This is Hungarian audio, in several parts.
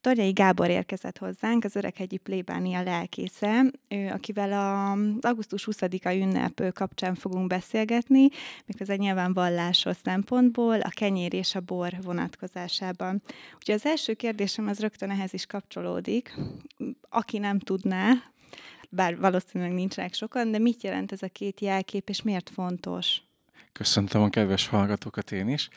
Torjai Gábor érkezett hozzánk, az Öreghegyi plébánia lelkésze, akivel az augusztus 20-a ünnep kapcsán fogunk beszélgetni, miközben nyilván vallásos szempontból, a kenyér és a bor vonatkozásában. Ugye az első kérdésem az rögtön ehhez is kapcsolódik. Aki nem tudná, bár valószínűleg nincsenek sokan, de mit jelent ez a két jelkép, és miért fontos? Köszöntöm a kedves hallgatókat én is.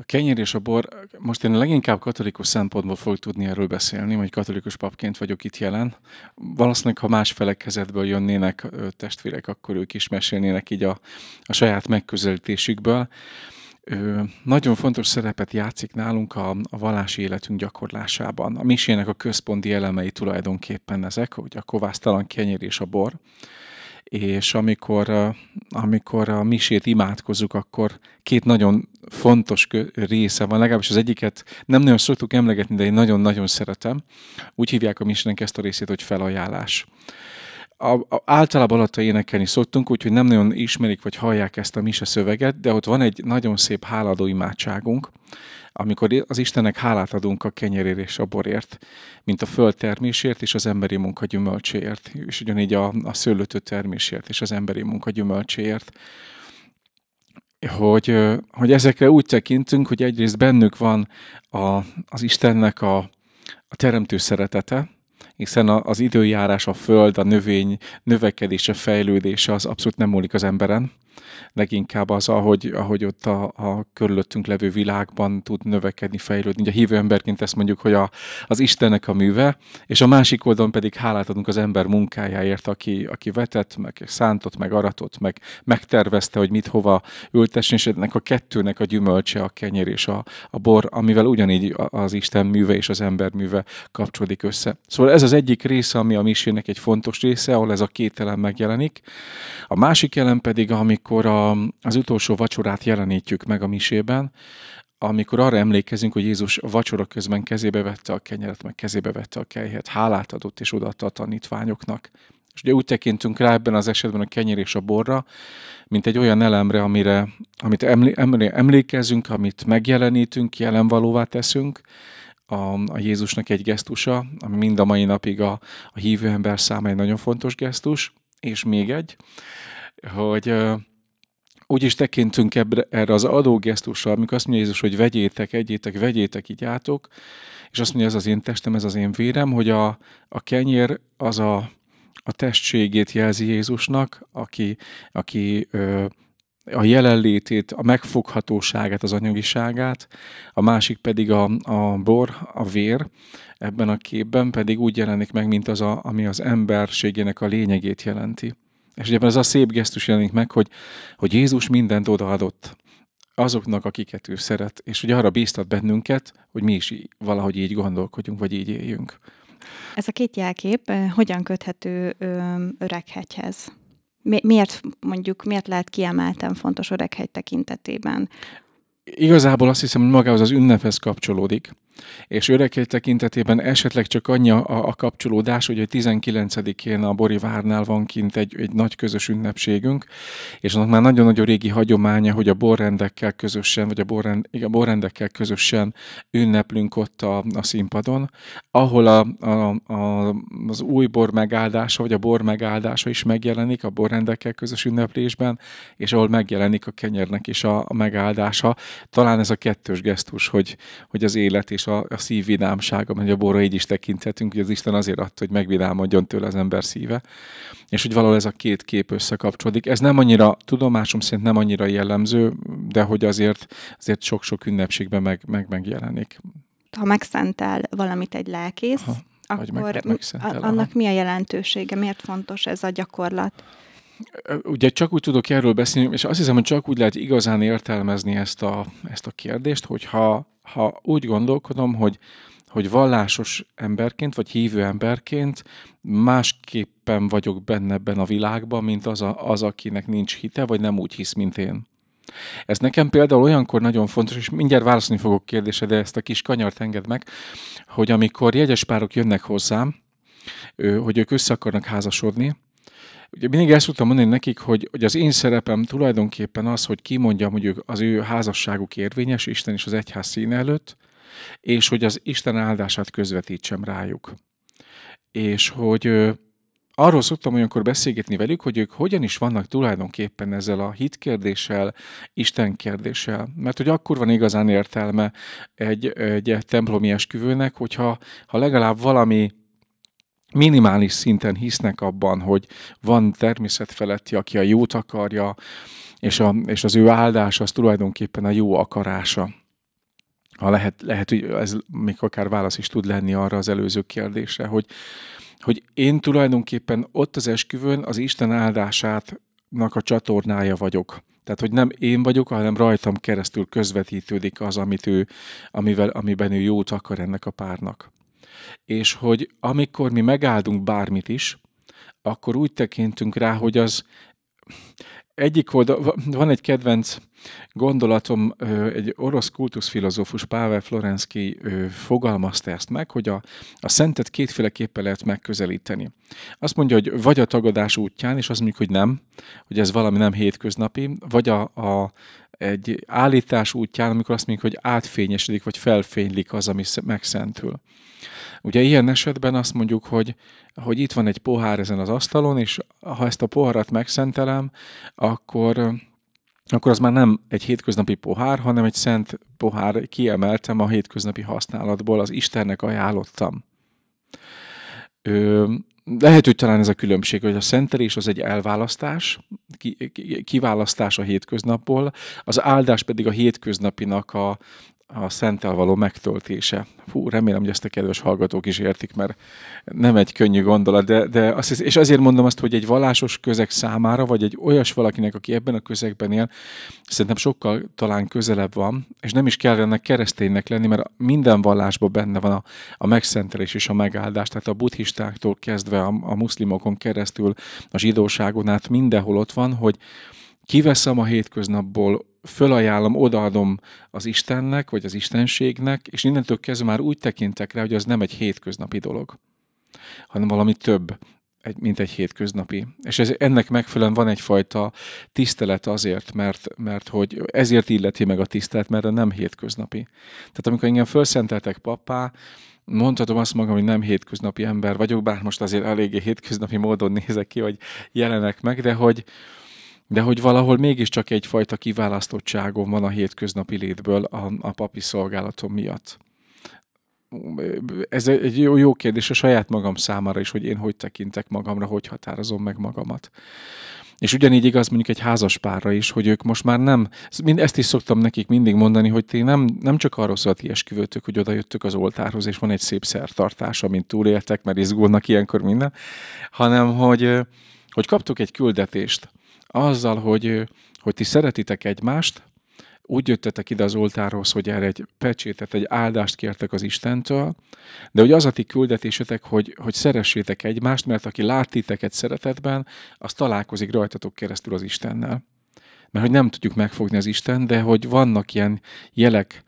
A kenyér és a bor, most én leginkább katolikus szempontból fogok tudni erről beszélni, hogy katolikus papként vagyok itt jelen. Valószínűleg, ha más felekezetből jönnének testvérek, akkor ők is mesélnének így a, a saját megközelítésükből. Ö, nagyon fontos szerepet játszik nálunk a, a vallási életünk gyakorlásában. A misének a központi elemei tulajdonképpen ezek, hogy a kovásztalan kenyér és a bor és amikor, amikor a misét imádkozunk, akkor két nagyon fontos része van, legalábbis az egyiket nem nagyon szoktuk emlegetni, de én nagyon-nagyon szeretem. Úgy hívják a misének ezt a részét, hogy felajánlás. A, a, általában alatta énekelni szoktunk, úgyhogy nem nagyon ismerik vagy hallják ezt a mise szöveget, de ott van egy nagyon szép háladó imádságunk, amikor az Istennek hálát adunk a kenyerért és a borért, mint a föld termésért és az emberi munka gyümölcséért, és ugyanígy a, a szőlőtő termésért és az emberi munka gyümölcséért. Hogy, hogy ezekre úgy tekintünk, hogy egyrészt bennük van a, az Istennek a, a teremtő szeretete, hiszen az időjárás, a föld, a növény növekedése, fejlődése az abszolút nem múlik az emberen, leginkább az, ahogy, ahogy ott a, a körülöttünk levő világban tud növekedni, fejlődni. Ugye a hívő emberként ezt mondjuk, hogy a, az Istennek a műve, és a másik oldalon pedig hálát adunk az ember munkájáért, aki, aki vetett, meg szántott, meg aratott, meg megtervezte, hogy mit hova ültessen, és ennek a kettőnek a gyümölcse a kenyér és a, a bor, amivel ugyanígy az Isten műve és az ember műve kapcsolódik össze. Szóval ez az egyik része, ami a misének egy fontos része, ahol ez a két elem megjelenik. A másik elem pedig, amikor a, az utolsó vacsorát jelenítjük meg a misében, amikor arra emlékezünk, hogy Jézus vacsora közben kezébe vette a kenyeret, meg kezébe vette a kejhet, hálát adott és odaadta a tanítványoknak. És ugye úgy tekintünk rá ebben az esetben a kenyér és a borra, mint egy olyan elemre, amire, amit emlékezünk, amit megjelenítünk, jelenvalóvá teszünk, a, a Jézusnak egy gesztusa, ami mind a mai napig a, a hívő ember számára egy nagyon fontos gesztus, és még egy, hogy úgy is tekintünk ebbre, erre az adógesztusra, amikor azt mondja Jézus, hogy vegyétek, egyétek, vegyétek, így átok, és azt mondja, ez az én testem, ez az én vérem, hogy a, a kenyér az a, a testségét jelzi Jézusnak, aki, aki ö, a jelenlétét, a megfoghatóságát, az anyagiságát, a másik pedig a, a bor, a vér, ebben a képben pedig úgy jelenik meg, mint az, a, ami az emberségének a lényegét jelenti. És ugye ez a szép gesztus jelenik meg, hogy, hogy Jézus mindent odaadott azoknak, akiket ő szeret, és ugye arra bíztat bennünket, hogy mi is valahogy így gondolkodjunk, vagy így éljünk. Ez a két jelkép hogyan köthető öreghegyhez? Miért mondjuk, miért lehet kiemelten fontos öreghegy tekintetében? Igazából azt hiszem, hogy magához az ünnephez kapcsolódik és öreghegy tekintetében esetleg csak annyi a, a kapcsolódás, hogy a 19-én a Borivárnál van kint egy, egy nagy közös ünnepségünk, és annak már nagyon-nagyon régi hagyománya, hogy a borrendekkel közösen, vagy a, borrend, a borrendekkel közösen ünneplünk ott a, a színpadon, ahol a, a, a, az új bor megáldása, vagy a bor megáldása is megjelenik a borrendekkel közös ünneplésben, és ahol megjelenik a kenyernek is a, a megáldása. Talán ez a kettős gesztus, hogy, hogy az élet és a, a szív vidámsága, mert a borra így is tekinthetünk, hogy az Isten azért adta, hogy megvidámodjon tőle az ember szíve, és hogy valahol ez a két kép összekapcsolódik. Ez nem annyira, tudomásom szerint nem annyira jellemző, de hogy azért, azért sok-sok ünnepségben meg, meg megjelenik. Ha megszentel valamit egy lelkész, Aha, akkor meg, annak mi a jelentősége? Miért fontos ez a gyakorlat? Ugye csak úgy tudok erről beszélni, és azt hiszem, hogy csak úgy lehet igazán értelmezni ezt a, ezt a kérdést, hogyha ha úgy gondolkodom, hogy, hogy vallásos emberként, vagy hívő emberként másképpen vagyok benne ebben a világban, mint az, a, az, akinek nincs hite, vagy nem úgy hisz, mint én. Ez nekem például olyankor nagyon fontos, és mindjárt válaszolni fogok kérdésre, de ezt a kis kanyart enged meg, hogy amikor jegyes párok jönnek hozzám, hogy ők össze akarnak házasodni, Ugye mindig ezt szoktam mondani nekik, hogy, hogy az én szerepem tulajdonképpen az, hogy kimondjam, hogy az ő házasságuk érvényes, Isten és az egyház színe előtt, és hogy az Isten áldását közvetítsem rájuk. És hogy arról szoktam olyankor beszélgetni velük, hogy ők hogyan is vannak tulajdonképpen ezzel a hitkérdéssel, Isten kérdéssel. Mert hogy akkor van igazán értelme egy, egy templomi esküvőnek, hogyha ha legalább valami minimális szinten hisznek abban, hogy van természet feletti, aki a jót akarja, és, a, és az ő áldás az tulajdonképpen a jó akarása. Ha lehet, lehet, hogy ez még akár válasz is tud lenni arra az előző kérdésre, hogy, hogy én tulajdonképpen ott az esküvőn az Isten áldásátnak a csatornája vagyok. Tehát, hogy nem én vagyok, hanem rajtam keresztül közvetítődik az, amit ő, amivel, amiben ő jót akar ennek a párnak. És hogy amikor mi megáldunk bármit is, akkor úgy tekintünk rá, hogy az egyik oldal, van egy kedvenc gondolatom, egy orosz kultuszfilozófus Pavel Florenszki fogalmazta ezt meg, hogy a, a szentet kétféleképpen lehet megközelíteni. Azt mondja, hogy vagy a tagadás útján, és azt mondjuk, hogy nem, hogy ez valami nem hétköznapi, vagy a, a egy állítás útján, amikor azt mondjuk, hogy átfényesedik, vagy felfénylik az, ami megszentül. Ugye ilyen esetben azt mondjuk, hogy, hogy itt van egy pohár ezen az asztalon, és ha ezt a poharat megszentelem, akkor, akkor az már nem egy hétköznapi pohár, hanem egy szent pohár, kiemeltem a hétköznapi használatból, az Istennek ajánlottam. Ö, lehet, hogy talán ez a különbség, hogy a szentelés az egy elválasztás, kiválasztás a hétköznapból, az áldás pedig a hétköznapinak a, a szentel való megtöltése. Fú, remélem, hogy ezt a kedves hallgatók is értik, mert nem egy könnyű gondolat, de, de azt, és azért mondom azt, hogy egy vallásos közeg számára, vagy egy olyas valakinek, aki ebben a közegben él, szerintem sokkal talán közelebb van, és nem is kell ennek kereszténynek lenni, mert minden vallásban benne van a, a megszentelés és a megáldás, tehát a buddhistáktól kezdve a, a muszlimokon keresztül, a zsidóságon át mindenhol ott van, hogy kiveszem a hétköznapból fölajánlom, odaadom az Istennek, vagy az Istenségnek, és innentől kezdve már úgy tekintek rá, hogy az nem egy hétköznapi dolog, hanem valami több, egy, mint egy hétköznapi. És ez, ennek megfelelően van egyfajta tisztelet azért, mert, mert hogy ezért illeti meg a tisztelet, mert nem hétköznapi. Tehát amikor engem felszenteltek pappá, mondhatom azt magam, hogy nem hétköznapi ember vagyok, bár most azért eléggé hétköznapi módon nézek ki, hogy jelenek meg, de hogy, de hogy valahol mégiscsak egyfajta kiválasztottságom van a hétköznapi létből a, a papi szolgálatom miatt. Ez egy jó, jó kérdés a saját magam számára is, hogy én hogy tekintek magamra, hogy határozom meg magamat. És ugyanígy igaz mondjuk egy házas párra is, hogy ők most már nem, ezt is szoktam nekik mindig mondani, hogy ti nem, nem csak arról szólt ti esküvőtök, hogy oda jöttök az oltárhoz, és van egy szép szertartás, amint túléltek, mert izgulnak ilyenkor minden, hanem hogy, hogy kaptok egy küldetést, azzal, hogy, hogy ti szeretitek egymást, úgy jöttetek ide az oltárhoz, hogy erre egy pecsétet, egy áldást kértek az Istentől, de hogy az a ti küldetésetek, hogy, hogy szeressétek egymást, mert aki lát titeket szeretetben, az találkozik rajtatok keresztül az Istennel. Mert hogy nem tudjuk megfogni az Isten, de hogy vannak ilyen jelek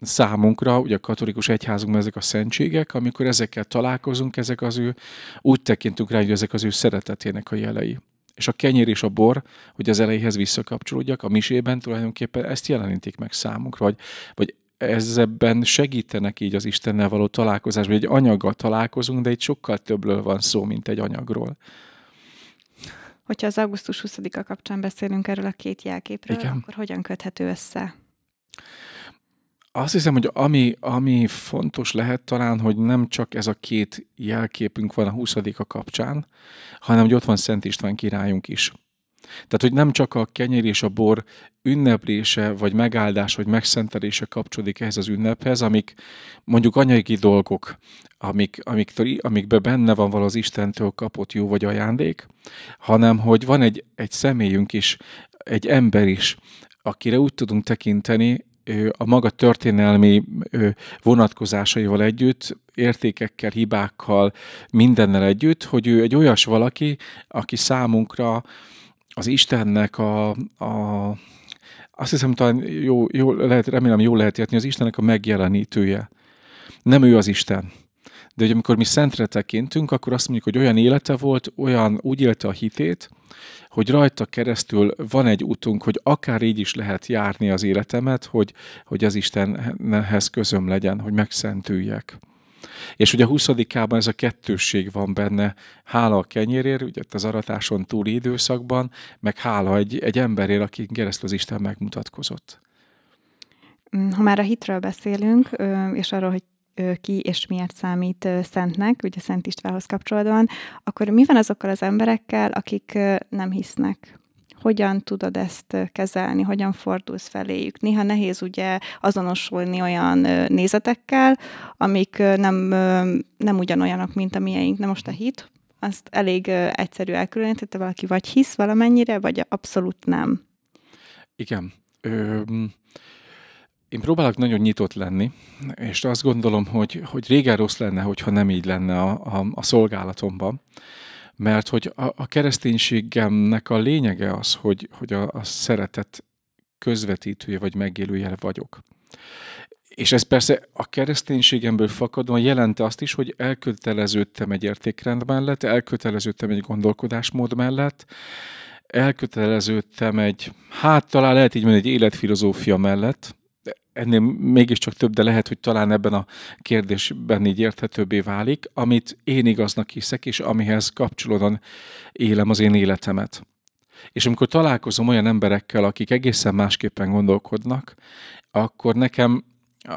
számunkra, ugye a katolikus egyházunkban ezek a szentségek, amikor ezekkel találkozunk, ezek az ő, úgy tekintünk rá, hogy ezek az ő szeretetének a jelei és a kenyér és a bor, hogy az elejéhez visszakapcsolódjak, a misében tulajdonképpen ezt jelenítik meg számunkra, vagy, vagy ezzel segítenek így az Istennel való találkozásban, egy anyaggal találkozunk, de itt sokkal többről van szó, mint egy anyagról. Hogyha az augusztus 20-a kapcsán beszélünk erről a két jelképről, Igen. akkor hogyan köthető össze? Azt hiszem, hogy ami, ami fontos lehet talán, hogy nem csak ez a két jelképünk van a 20 a kapcsán, hanem hogy ott van Szent István királyunk is. Tehát, hogy nem csak a kenyér és a bor ünneplése, vagy megáldás, vagy megszentelése kapcsolódik ehhez az ünnephez, amik mondjuk anyagi dolgok, amik, amik, amikben benne van való az Istentől kapott jó vagy ajándék, hanem hogy van egy, egy személyünk is, egy ember is, akire úgy tudunk tekinteni, a maga történelmi vonatkozásaival együtt, értékekkel, hibákkal, mindennel együtt, hogy ő egy olyas valaki, aki számunkra az Istennek a, a azt hiszem, talán jó, jó lehet, remélem jól lehet érteni, az Istennek a megjelenítője. Nem ő az Isten. De hogy amikor mi szentre tekintünk, akkor azt mondjuk, hogy olyan élete volt, olyan úgy élte a hitét, hogy rajta keresztül van egy útunk, hogy akár így is lehet járni az életemet, hogy, hogy az Istenhez közöm legyen, hogy megszentüljek. És ugye a 20 ez a kettősség van benne, hála a kenyérért, ugye az aratáson túli időszakban, meg hála egy, egy emberért, aki keresztül az Isten megmutatkozott. Ha már a hitről beszélünk, és arról, hogy ki és miért számít szentnek, ugye Szent Istvánhoz kapcsolódóan, akkor mi van azokkal az emberekkel, akik nem hisznek? Hogyan tudod ezt kezelni, hogyan fordulsz feléjük? Néha nehéz ugye azonosulni olyan nézetekkel, amik nem, nem ugyanolyanok, mint a mieink. Na most a hit, azt elég egyszerű elkülönítette, valaki vagy hisz valamennyire, vagy abszolút nem. Igen. Ö, én próbálok nagyon nyitott lenni, és azt gondolom, hogy, hogy régen rossz lenne, hogyha nem így lenne a, a, a szolgálatomban, mert hogy a, a kereszténységemnek a lényege az, hogy, hogy a, a szeretet közvetítője vagy megélője vagyok. És ez persze a kereszténységemből fakadóan jelente azt is, hogy elköteleződtem egy értékrend mellett, elköteleződtem egy gondolkodásmód mellett, elköteleződtem egy, hát talán lehet így mondani, egy életfilozófia mellett, ennél mégiscsak több, de lehet, hogy talán ebben a kérdésben így érthetőbbé válik, amit én igaznak hiszek, és amihez kapcsolódóan élem az én életemet. És amikor találkozom olyan emberekkel, akik egészen másképpen gondolkodnak, akkor nekem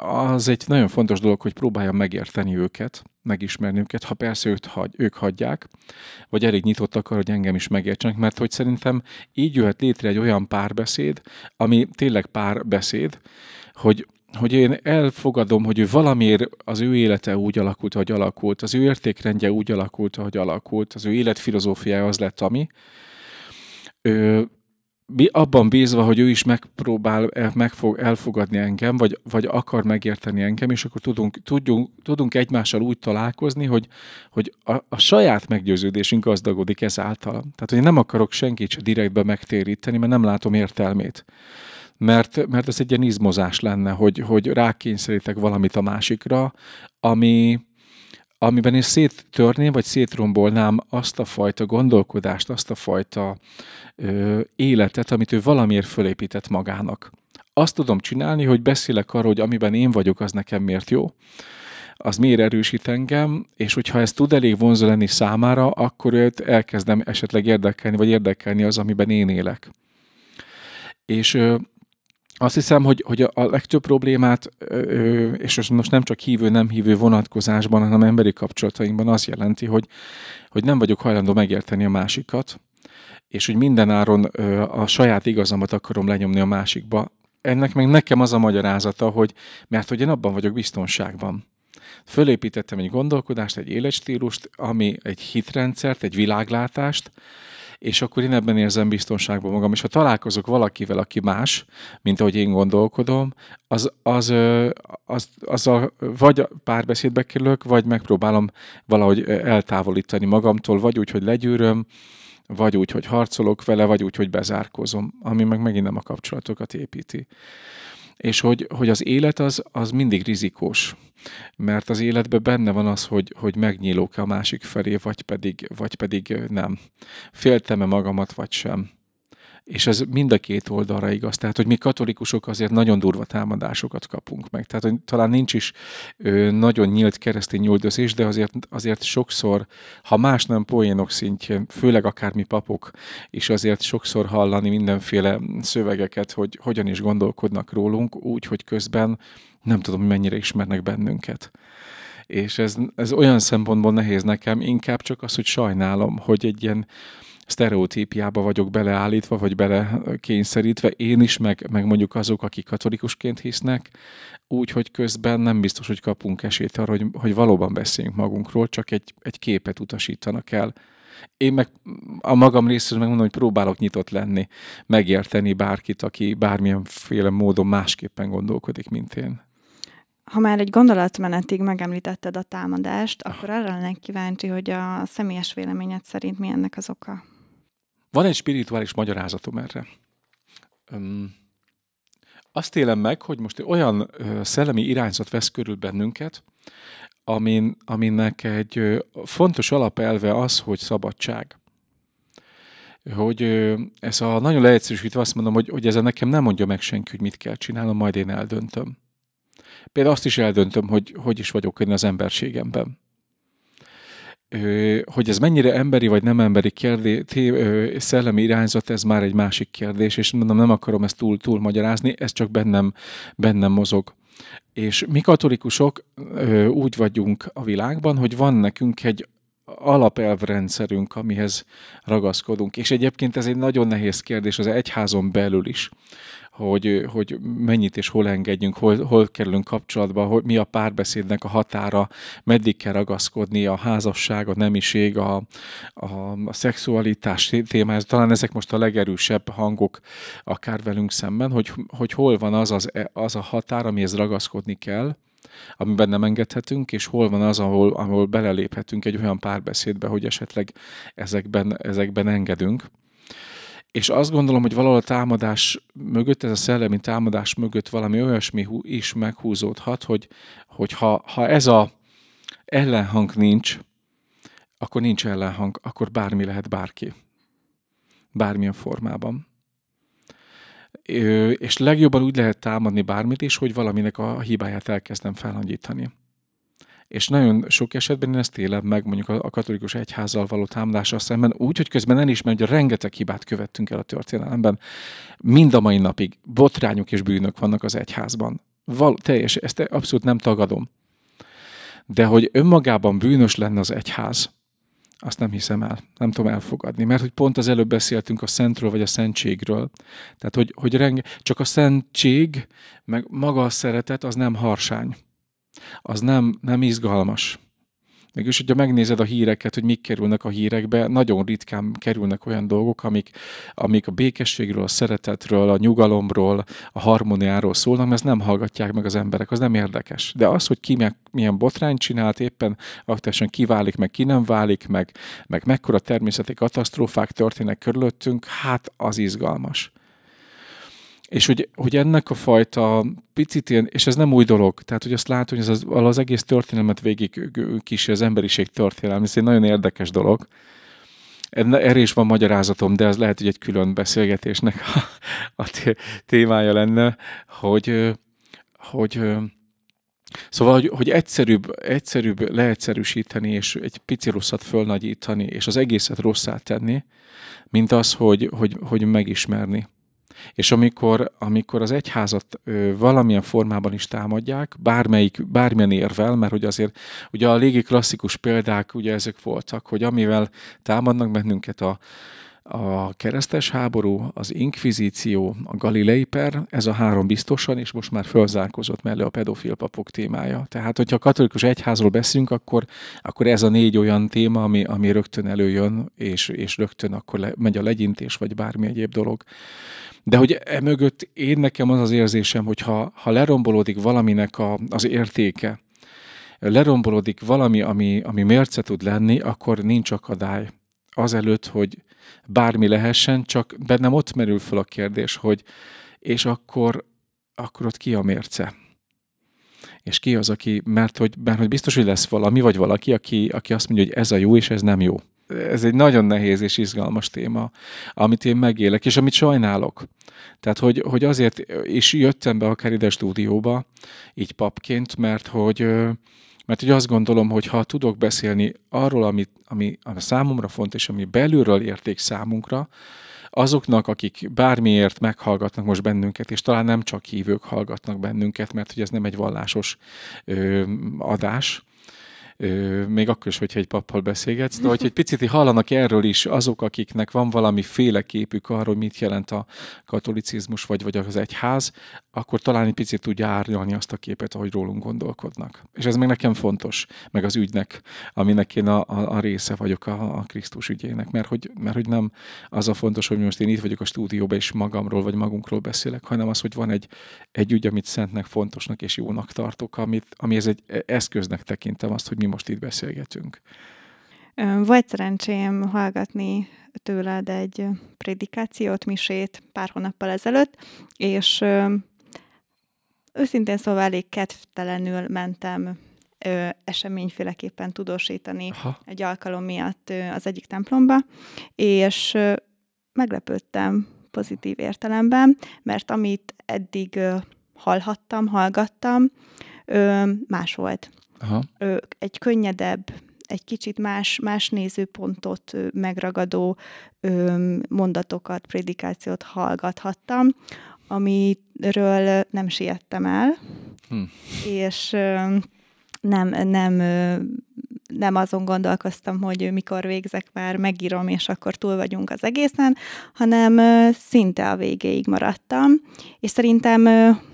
az egy nagyon fontos dolog, hogy próbáljam megérteni őket, megismerni őket, ha persze őt hagy, ők hagyják, vagy elég nyitottak arra, hogy engem is megértsenek, mert hogy szerintem így jöhet létre egy olyan párbeszéd, ami tényleg párbeszéd, hogy, hogy én elfogadom, hogy ő valamiért az ő élete úgy alakult, hogy alakult, az ő értékrendje úgy alakult, hogy alakult, az ő életfilozófiája az lett, ami. Ő, abban bízva, hogy ő is megpróbál meg fog elfogadni engem, vagy, vagy akar megérteni engem, és akkor tudunk, tudjunk, tudunk egymással úgy találkozni, hogy, hogy a, a saját meggyőződésünk gazdagodik ezáltal. Tehát, hogy nem akarok senkit se direktbe megtéríteni, mert nem látom értelmét mert, mert ez egy ilyen izmozás lenne, hogy, hogy rákényszerítek valamit a másikra, ami, amiben én széttörném, vagy szétrombolnám azt a fajta gondolkodást, azt a fajta ö, életet, amit ő valamiért fölépített magának. Azt tudom csinálni, hogy beszélek arról, hogy amiben én vagyok, az nekem miért jó, az miért erősít engem, és hogyha ez tud elég vonzó lenni számára, akkor őt elkezdem esetleg érdekelni, vagy érdekelni az, amiben én élek. És azt hiszem, hogy, hogy a legtöbb problémát, és most nem csak hívő-nem hívő vonatkozásban, hanem emberi kapcsolatainkban az jelenti, hogy, hogy nem vagyok hajlandó megérteni a másikat, és hogy mindenáron a saját igazamat akarom lenyomni a másikba. Ennek meg nekem az a magyarázata, hogy mert hogy én abban vagyok biztonságban. Fölépítettem egy gondolkodást, egy életstílust, ami egy hitrendszert, egy világlátást, és akkor én ebben érzem biztonságban magam. És ha találkozok valakivel, aki más, mint ahogy én gondolkodom, az, az, az, az a, vagy párbeszédbe kerülök, vagy megpróbálom valahogy eltávolítani magamtól, vagy úgy, hogy legyűröm, vagy úgy, hogy harcolok vele, vagy úgy, hogy bezárkozom, ami meg megint nem a kapcsolatokat építi és hogy, hogy az élet az, az mindig rizikós, mert az életben benne van az, hogy, hogy megnyílok-e a másik felé, vagy pedig, vagy pedig nem. Féltem-e magamat, vagy sem. És ez mind a két oldalra igaz. Tehát, hogy mi katolikusok azért nagyon durva támadásokat kapunk meg. Tehát, hogy talán nincs is ö, nagyon nyílt keresztény nyúldözés, de azért, azért sokszor, ha más nem poénok szintjén, főleg akár mi papok, és azért sokszor hallani mindenféle szövegeket, hogy hogyan is gondolkodnak rólunk, úgy, hogy közben nem tudom, mennyire ismernek bennünket és ez, ez olyan szempontból nehéz nekem, inkább csak az, hogy sajnálom, hogy egy ilyen sztereotípiába vagyok beleállítva, vagy bele kényszerítve, én is, meg, meg mondjuk azok, akik katolikusként hisznek, úgy, hogy közben nem biztos, hogy kapunk esélyt arra, hogy, hogy valóban beszéljünk magunkról, csak egy, egy képet utasítanak el. Én meg a magam részéről megmondom, hogy próbálok nyitott lenni, megérteni bárkit, aki bármilyenféle módon másképpen gondolkodik, mint én. Ha már egy gondolatmenetig megemlítetted a támadást, akkor arra lennék kíváncsi, hogy a személyes véleményed szerint mi ennek az oka? Van egy spirituális magyarázatom erre. Um, azt élem meg, hogy most olyan ö, szellemi irányzat vesz körül bennünket, amin, aminek egy ö, fontos alapelve az, hogy szabadság. Hogy ö, ez a nagyon leegyszerűsítve azt mondom, hogy, hogy ezzel nekem nem mondja meg senki, hogy mit kell csinálnom, majd én eldöntöm. Például azt is eldöntöm, hogy hogy is vagyok én az emberségemben hogy ez mennyire emberi vagy nem emberi kérdés, szellemi irányzat, ez már egy másik kérdés, és mondom, nem akarom ezt túl, túl magyarázni, ez csak bennem, bennem mozog. És mi katolikusok úgy vagyunk a világban, hogy van nekünk egy alapelvrendszerünk, amihez ragaszkodunk. És egyébként ez egy nagyon nehéz kérdés az egyházon belül is hogy, hogy mennyit és hol engedjünk, hol, hol kerülünk kapcsolatba, hogy mi a párbeszédnek a határa, meddig kell ragaszkodni a házasság, a nemiség, a, a, a szexualitás témája. Talán ezek most a legerősebb hangok akár velünk szemben, hogy, hogy hol van az, az, az a határ, amihez ragaszkodni kell, amiben nem engedhetünk, és hol van az, ahol, ahol beleléphetünk egy olyan párbeszédbe, hogy esetleg ezekben, ezekben engedünk. És azt gondolom, hogy valahol a támadás mögött, ez a szellemi támadás mögött valami olyasmi is meghúzódhat, hogy, hogy ha, ha ez a ellenhang nincs, akkor nincs ellenhang, akkor bármi lehet bárki. Bármilyen formában. És legjobban úgy lehet támadni bármit is, hogy valaminek a hibáját elkezdem felhangítani és nagyon sok esetben én ezt élem meg mondjuk a, katolikus egyházzal való támadással szemben, úgy, hogy közben elismerem, hogy rengeteg hibát követtünk el a történelemben. Mind a mai napig botrányok és bűnök vannak az egyházban. Val, teljes, ezt abszolút nem tagadom. De hogy önmagában bűnös lenne az egyház, azt nem hiszem el, nem tudom elfogadni, mert hogy pont az előbb beszéltünk a szentről vagy a szentségről. Tehát, hogy, hogy renge, csak a szentség, meg maga a szeretet, az nem harsány az nem, nem izgalmas. Mégis, hogyha megnézed a híreket, hogy mik kerülnek a hírekbe, nagyon ritkán kerülnek olyan dolgok, amik, amik a békességről, a szeretetről, a nyugalomról, a harmóniáról szólnak, mert ezt nem hallgatják meg az emberek, az nem érdekes. De az, hogy ki meg, milyen botrányt csinált éppen, aktuálisan ki válik, meg ki nem válik, meg, meg mekkora természeti katasztrófák történnek körülöttünk, hát az izgalmas. És hogy, hogy ennek a fajta picit ilyen, és ez nem új dolog, tehát hogy azt látom, hogy ez az, az egész történelmet végig kis az emberiség történelem, ez egy nagyon érdekes dolog. Erre is van magyarázatom, de ez lehet, hogy egy külön beszélgetésnek a, a témája lenne, hogy, hogy Szóval, hogy, hogy egyszerűbb, egyszerűbb leegyszerűsíteni, és egy pici rosszat fölnagyítani, és az egészet rosszát tenni, mint az, hogy, hogy, hogy megismerni. És amikor, amikor az egyházat ö, valamilyen formában is támadják, bármelyik, bármilyen érvel, mert hogy azért ugye a légi klasszikus példák ugye ezek voltak, hogy amivel támadnak bennünket a, a keresztes háború, az inkvizíció, a galilei per, ez a három biztosan, és most már fölzárkozott mellé a pedofil papok témája. Tehát, hogyha a katolikus egyházról beszélünk, akkor, akkor ez a négy olyan téma, ami, ami rögtön előjön, és, és rögtön akkor le, megy a legyintés, vagy bármi egyéb dolog. De hogy emögött én nekem az az érzésem, hogy ha, ha lerombolódik valaminek a, az értéke, lerombolódik valami, ami, ami mérce tud lenni, akkor nincs akadály azelőtt, hogy bármi lehessen, csak bennem ott merül fel a kérdés, hogy és akkor, akkor ott ki a mérce? És ki az, aki, mert hogy, mert hogy biztos, hogy lesz valami, vagy valaki, aki, aki azt mondja, hogy ez a jó, és ez nem jó ez egy nagyon nehéz és izgalmas téma, amit én megélek, és amit sajnálok. Tehát, hogy, hogy azért is jöttem be akár ide stúdióba, így papként, mert hogy, mert hogy azt gondolom, hogy ha tudok beszélni arról, amit, ami, ami számomra fontos, ami belülről érték számunkra, azoknak, akik bármiért meghallgatnak most bennünket, és talán nem csak hívők hallgatnak bennünket, mert hogy ez nem egy vallásos ö, adás, még akkor is, hogyha egy pappal beszélgetsz, de hogy egy picit hallanak erről is azok, akiknek van valami féle képük arról, mit jelent a katolicizmus vagy, vagy az egyház, akkor talán egy picit tudja árnyalni azt a képet, ahogy rólunk gondolkodnak. És ez meg nekem fontos, meg az ügynek, aminek én a, a, a része vagyok a, a Krisztus ügyének, mert hogy, mert hogy nem az a fontos, hogy most én itt vagyok a stúdióban, és magamról vagy magunkról beszélek, hanem az, hogy van egy, egy ügy, amit szentnek, fontosnak és jónak tartok, amit, ami ez egy eszköznek tekintem azt, hogy mi most itt beszélgetünk. Volt szerencsém hallgatni tőled egy prédikációt, misét pár hónappal ezelőtt, és őszintén szóval elég kedvtelenül mentem ö, eseményféleképpen tudósítani Aha. egy alkalom miatt ö, az egyik templomba, és ö, meglepődtem pozitív értelemben, mert amit eddig ö, hallhattam, hallgattam, ö, más volt. Aha. Egy könnyedebb, egy kicsit más, más nézőpontot megragadó mondatokat, prédikációt hallgathattam, amiről nem siettem el, Hm. és nem, nem, nem azon gondolkoztam, hogy mikor végzek már, megírom, és akkor túl vagyunk az egészen, hanem szinte a végéig maradtam, és szerintem,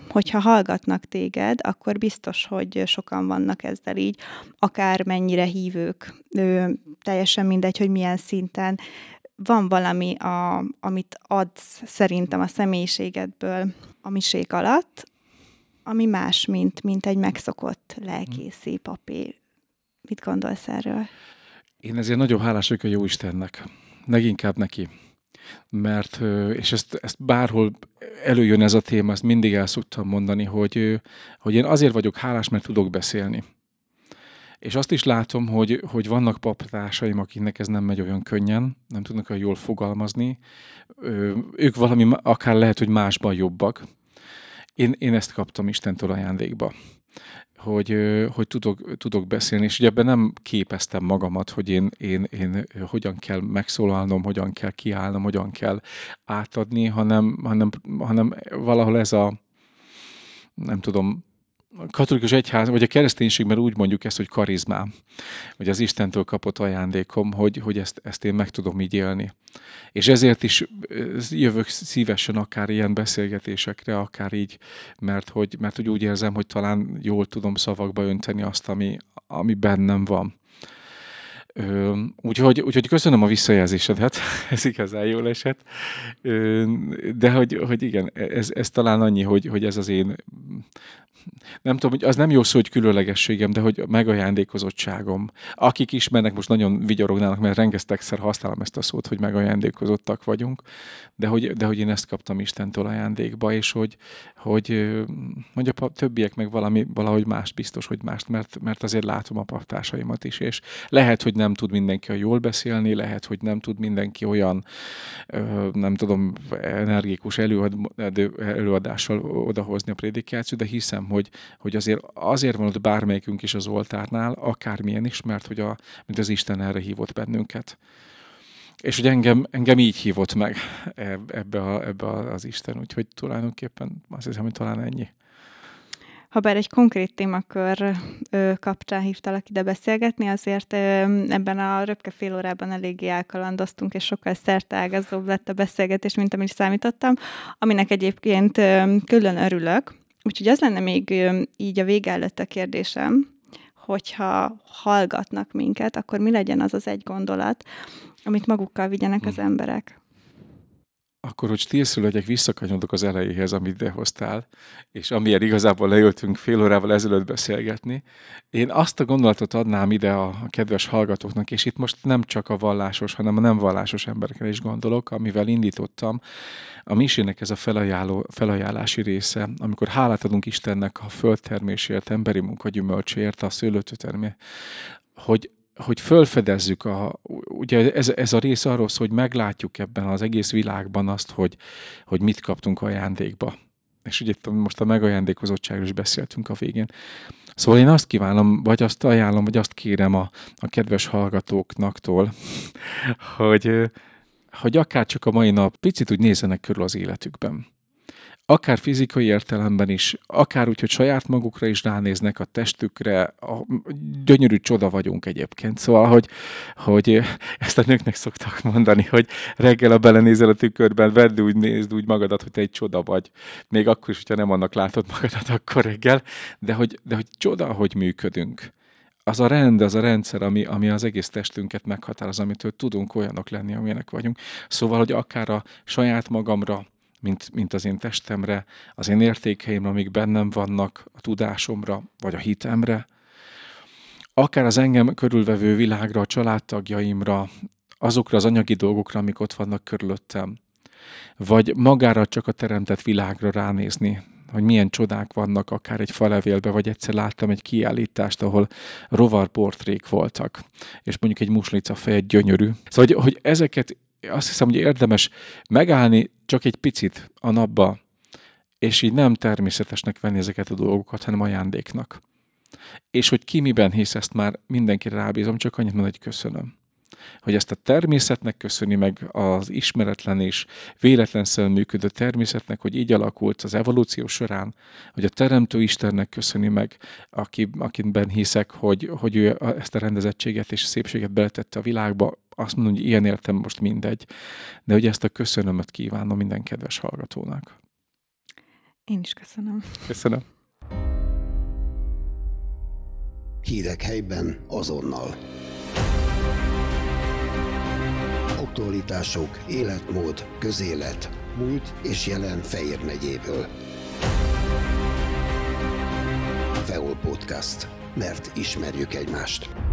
hogyha hallgatnak téged, akkor biztos, hogy sokan vannak ezzel így, akár mennyire hívők, ö, teljesen mindegy, hogy milyen szinten, van valami, a, amit adsz szerintem a személyiségedből a misék alatt, ami más, mint, mint egy megszokott lelkészi papé. Mit gondolsz erről? Én ezért nagyon hálás vagyok a Jóistennek. Leginkább neki. Mert, és ezt, ezt bárhol előjön ez a téma, ezt mindig el szoktam mondani, hogy, hogy én azért vagyok hálás, mert tudok beszélni. És azt is látom, hogy, hogy vannak paptársaim, akiknek ez nem megy olyan könnyen, nem tudnak olyan jól fogalmazni. Ők valami, akár lehet, hogy másban jobbak. Én, én ezt kaptam Istentől ajándékba hogy, hogy tudok, tudok beszélni, és ugye ebben nem képeztem magamat, hogy én, én, én hogyan kell megszólalnom, hogyan kell kiállnom, hogyan kell átadni, hanem, hanem, hanem valahol ez a, nem tudom, katolikus egyház, vagy a kereszténységben úgy mondjuk ezt, hogy karizmám, vagy az Istentől kapott ajándékom, hogy, hogy ezt, ezt én meg tudom így élni. És ezért is jövök szívesen akár ilyen beszélgetésekre, akár így, mert hogy, mert hogy úgy érzem, hogy talán jól tudom szavakba önteni azt, ami, ami bennem van. Úgyhogy, úgyhogy köszönöm a visszajelzésedet, ez igazán jól esett. Ö, de hogy, hogy igen, ez, ez talán annyi, hogy, hogy ez az én, nem tudom, hogy az nem jó szó, hogy különlegességem, de hogy megajándékozottságom. Akik ismernek, most nagyon vigyorognának, mert rengetegszer használom ezt a szót, hogy megajándékozottak vagyunk, de hogy, de hogy én ezt kaptam Istentől ajándékba, és hogy, hogy, hogy a többiek meg valami, valahogy más biztos, hogy mást, mert, mert azért látom a paptársaimat is, és lehet, hogy nem tud mindenki olyan jól beszélni, lehet, hogy nem tud mindenki olyan, nem tudom, energikus előad, elő- előadással odahozni a prédikációt, de hiszem, hogy, hogy azért, azért van ott bármelyikünk is az oltárnál, akármilyen is, mert hogy a, mint az Isten erre hívott bennünket. És hogy engem, engem így hívott meg eb- ebbe, a, ebbe a- az Isten, úgyhogy tulajdonképpen azt hiszem, hogy talán ennyi. Habár egy konkrét témakör kapcsán hívtalak ide beszélgetni, azért ebben a röpke fél órában eléggé elkalandoztunk, és sokkal szerteágazóbb lett a beszélgetés, mint amit számítottam, aminek egyébként külön örülök. Úgyhogy az lenne még így a vége előtt a kérdésem, hogyha hallgatnak minket, akkor mi legyen az az egy gondolat, amit magukkal vigyenek az Mhm. emberek? Akkor, hogy stílszül legyek, visszakanyodok az elejéhez, amit idehoztál, és amilyen igazából leültünk fél órával ezelőtt beszélgetni. Én azt a gondolatot adnám ide a, a kedves hallgatóknak, és itt most nem csak a vallásos, hanem a nem vallásos emberekre is gondolok, amivel indítottam. A misének ez a felajánló, felajánlási része, amikor hálát adunk Istennek a földtermésért, emberi munka gyümölcséért, a szőlőtőtermé, hogy hogy fölfedezzük, a, ugye ez, ez a rész arról szól, hogy meglátjuk ebben az egész világban azt, hogy, hogy mit kaptunk ajándékba. És ugye most a megajándékozottságról is beszéltünk a végén. Szóval én azt kívánom, vagy azt ajánlom, vagy azt kérem a, a kedves hallgatóknaktól, hogy, hogy akár csak a mai nap picit úgy nézzenek körül az életükben akár fizikai értelemben is, akár úgy, hogy saját magukra is ránéznek a testükre, a, gyönyörű csoda vagyunk egyébként. Szóval, hogy, hogy ezt a nőknek szoktak mondani, hogy reggel a belenézel a tükörben, vedd úgy, nézd úgy magadat, hogy te egy csoda vagy. Még akkor is, hogyha nem annak látod magadat akkor reggel, de hogy, de hogy csoda, hogy működünk az a rend, az a rendszer, ami, ami az egész testünket meghatároz, amitől tudunk olyanok lenni, amilyenek vagyunk. Szóval, hogy akár a saját magamra, mint, mint az én testemre, az én értékeimre, amik bennem vannak, a tudásomra, vagy a hitemre, akár az engem körülvevő világra, a családtagjaimra, azokra az anyagi dolgokra, amik ott vannak körülöttem, vagy magára csak a teremtett világra ránézni, hogy milyen csodák vannak akár egy falevélbe, vagy egyszer láttam egy kiállítást, ahol rovarportrék voltak, és mondjuk egy muslica feje gyönyörű. Szóval, hogy, hogy ezeket azt hiszem, hogy érdemes megállni csak egy picit a napba, és így nem természetesnek venni ezeket a dolgokat, hanem ajándéknak. És hogy ki miben hisz, ezt már mindenki rábízom, csak annyit mondom, hogy köszönöm hogy ezt a természetnek köszöni meg az ismeretlen és véletlenszerűen működő természetnek, hogy így alakult az evolúció során, hogy a Teremtő Istennek köszöni meg, aki, akiben hiszek, hogy, hogy ő ezt a rendezettséget és szépséget beletette a világba, azt mondom, hogy ilyen értem most mindegy, de hogy ezt a köszönömet kívánom minden kedves hallgatónak. Én is köszönöm. Köszönöm. Hírek helyben azonnal. Aktualitások, életmód, közélet, múlt és jelen Fejér megyéből. Feol Podcast. Mert ismerjük egymást.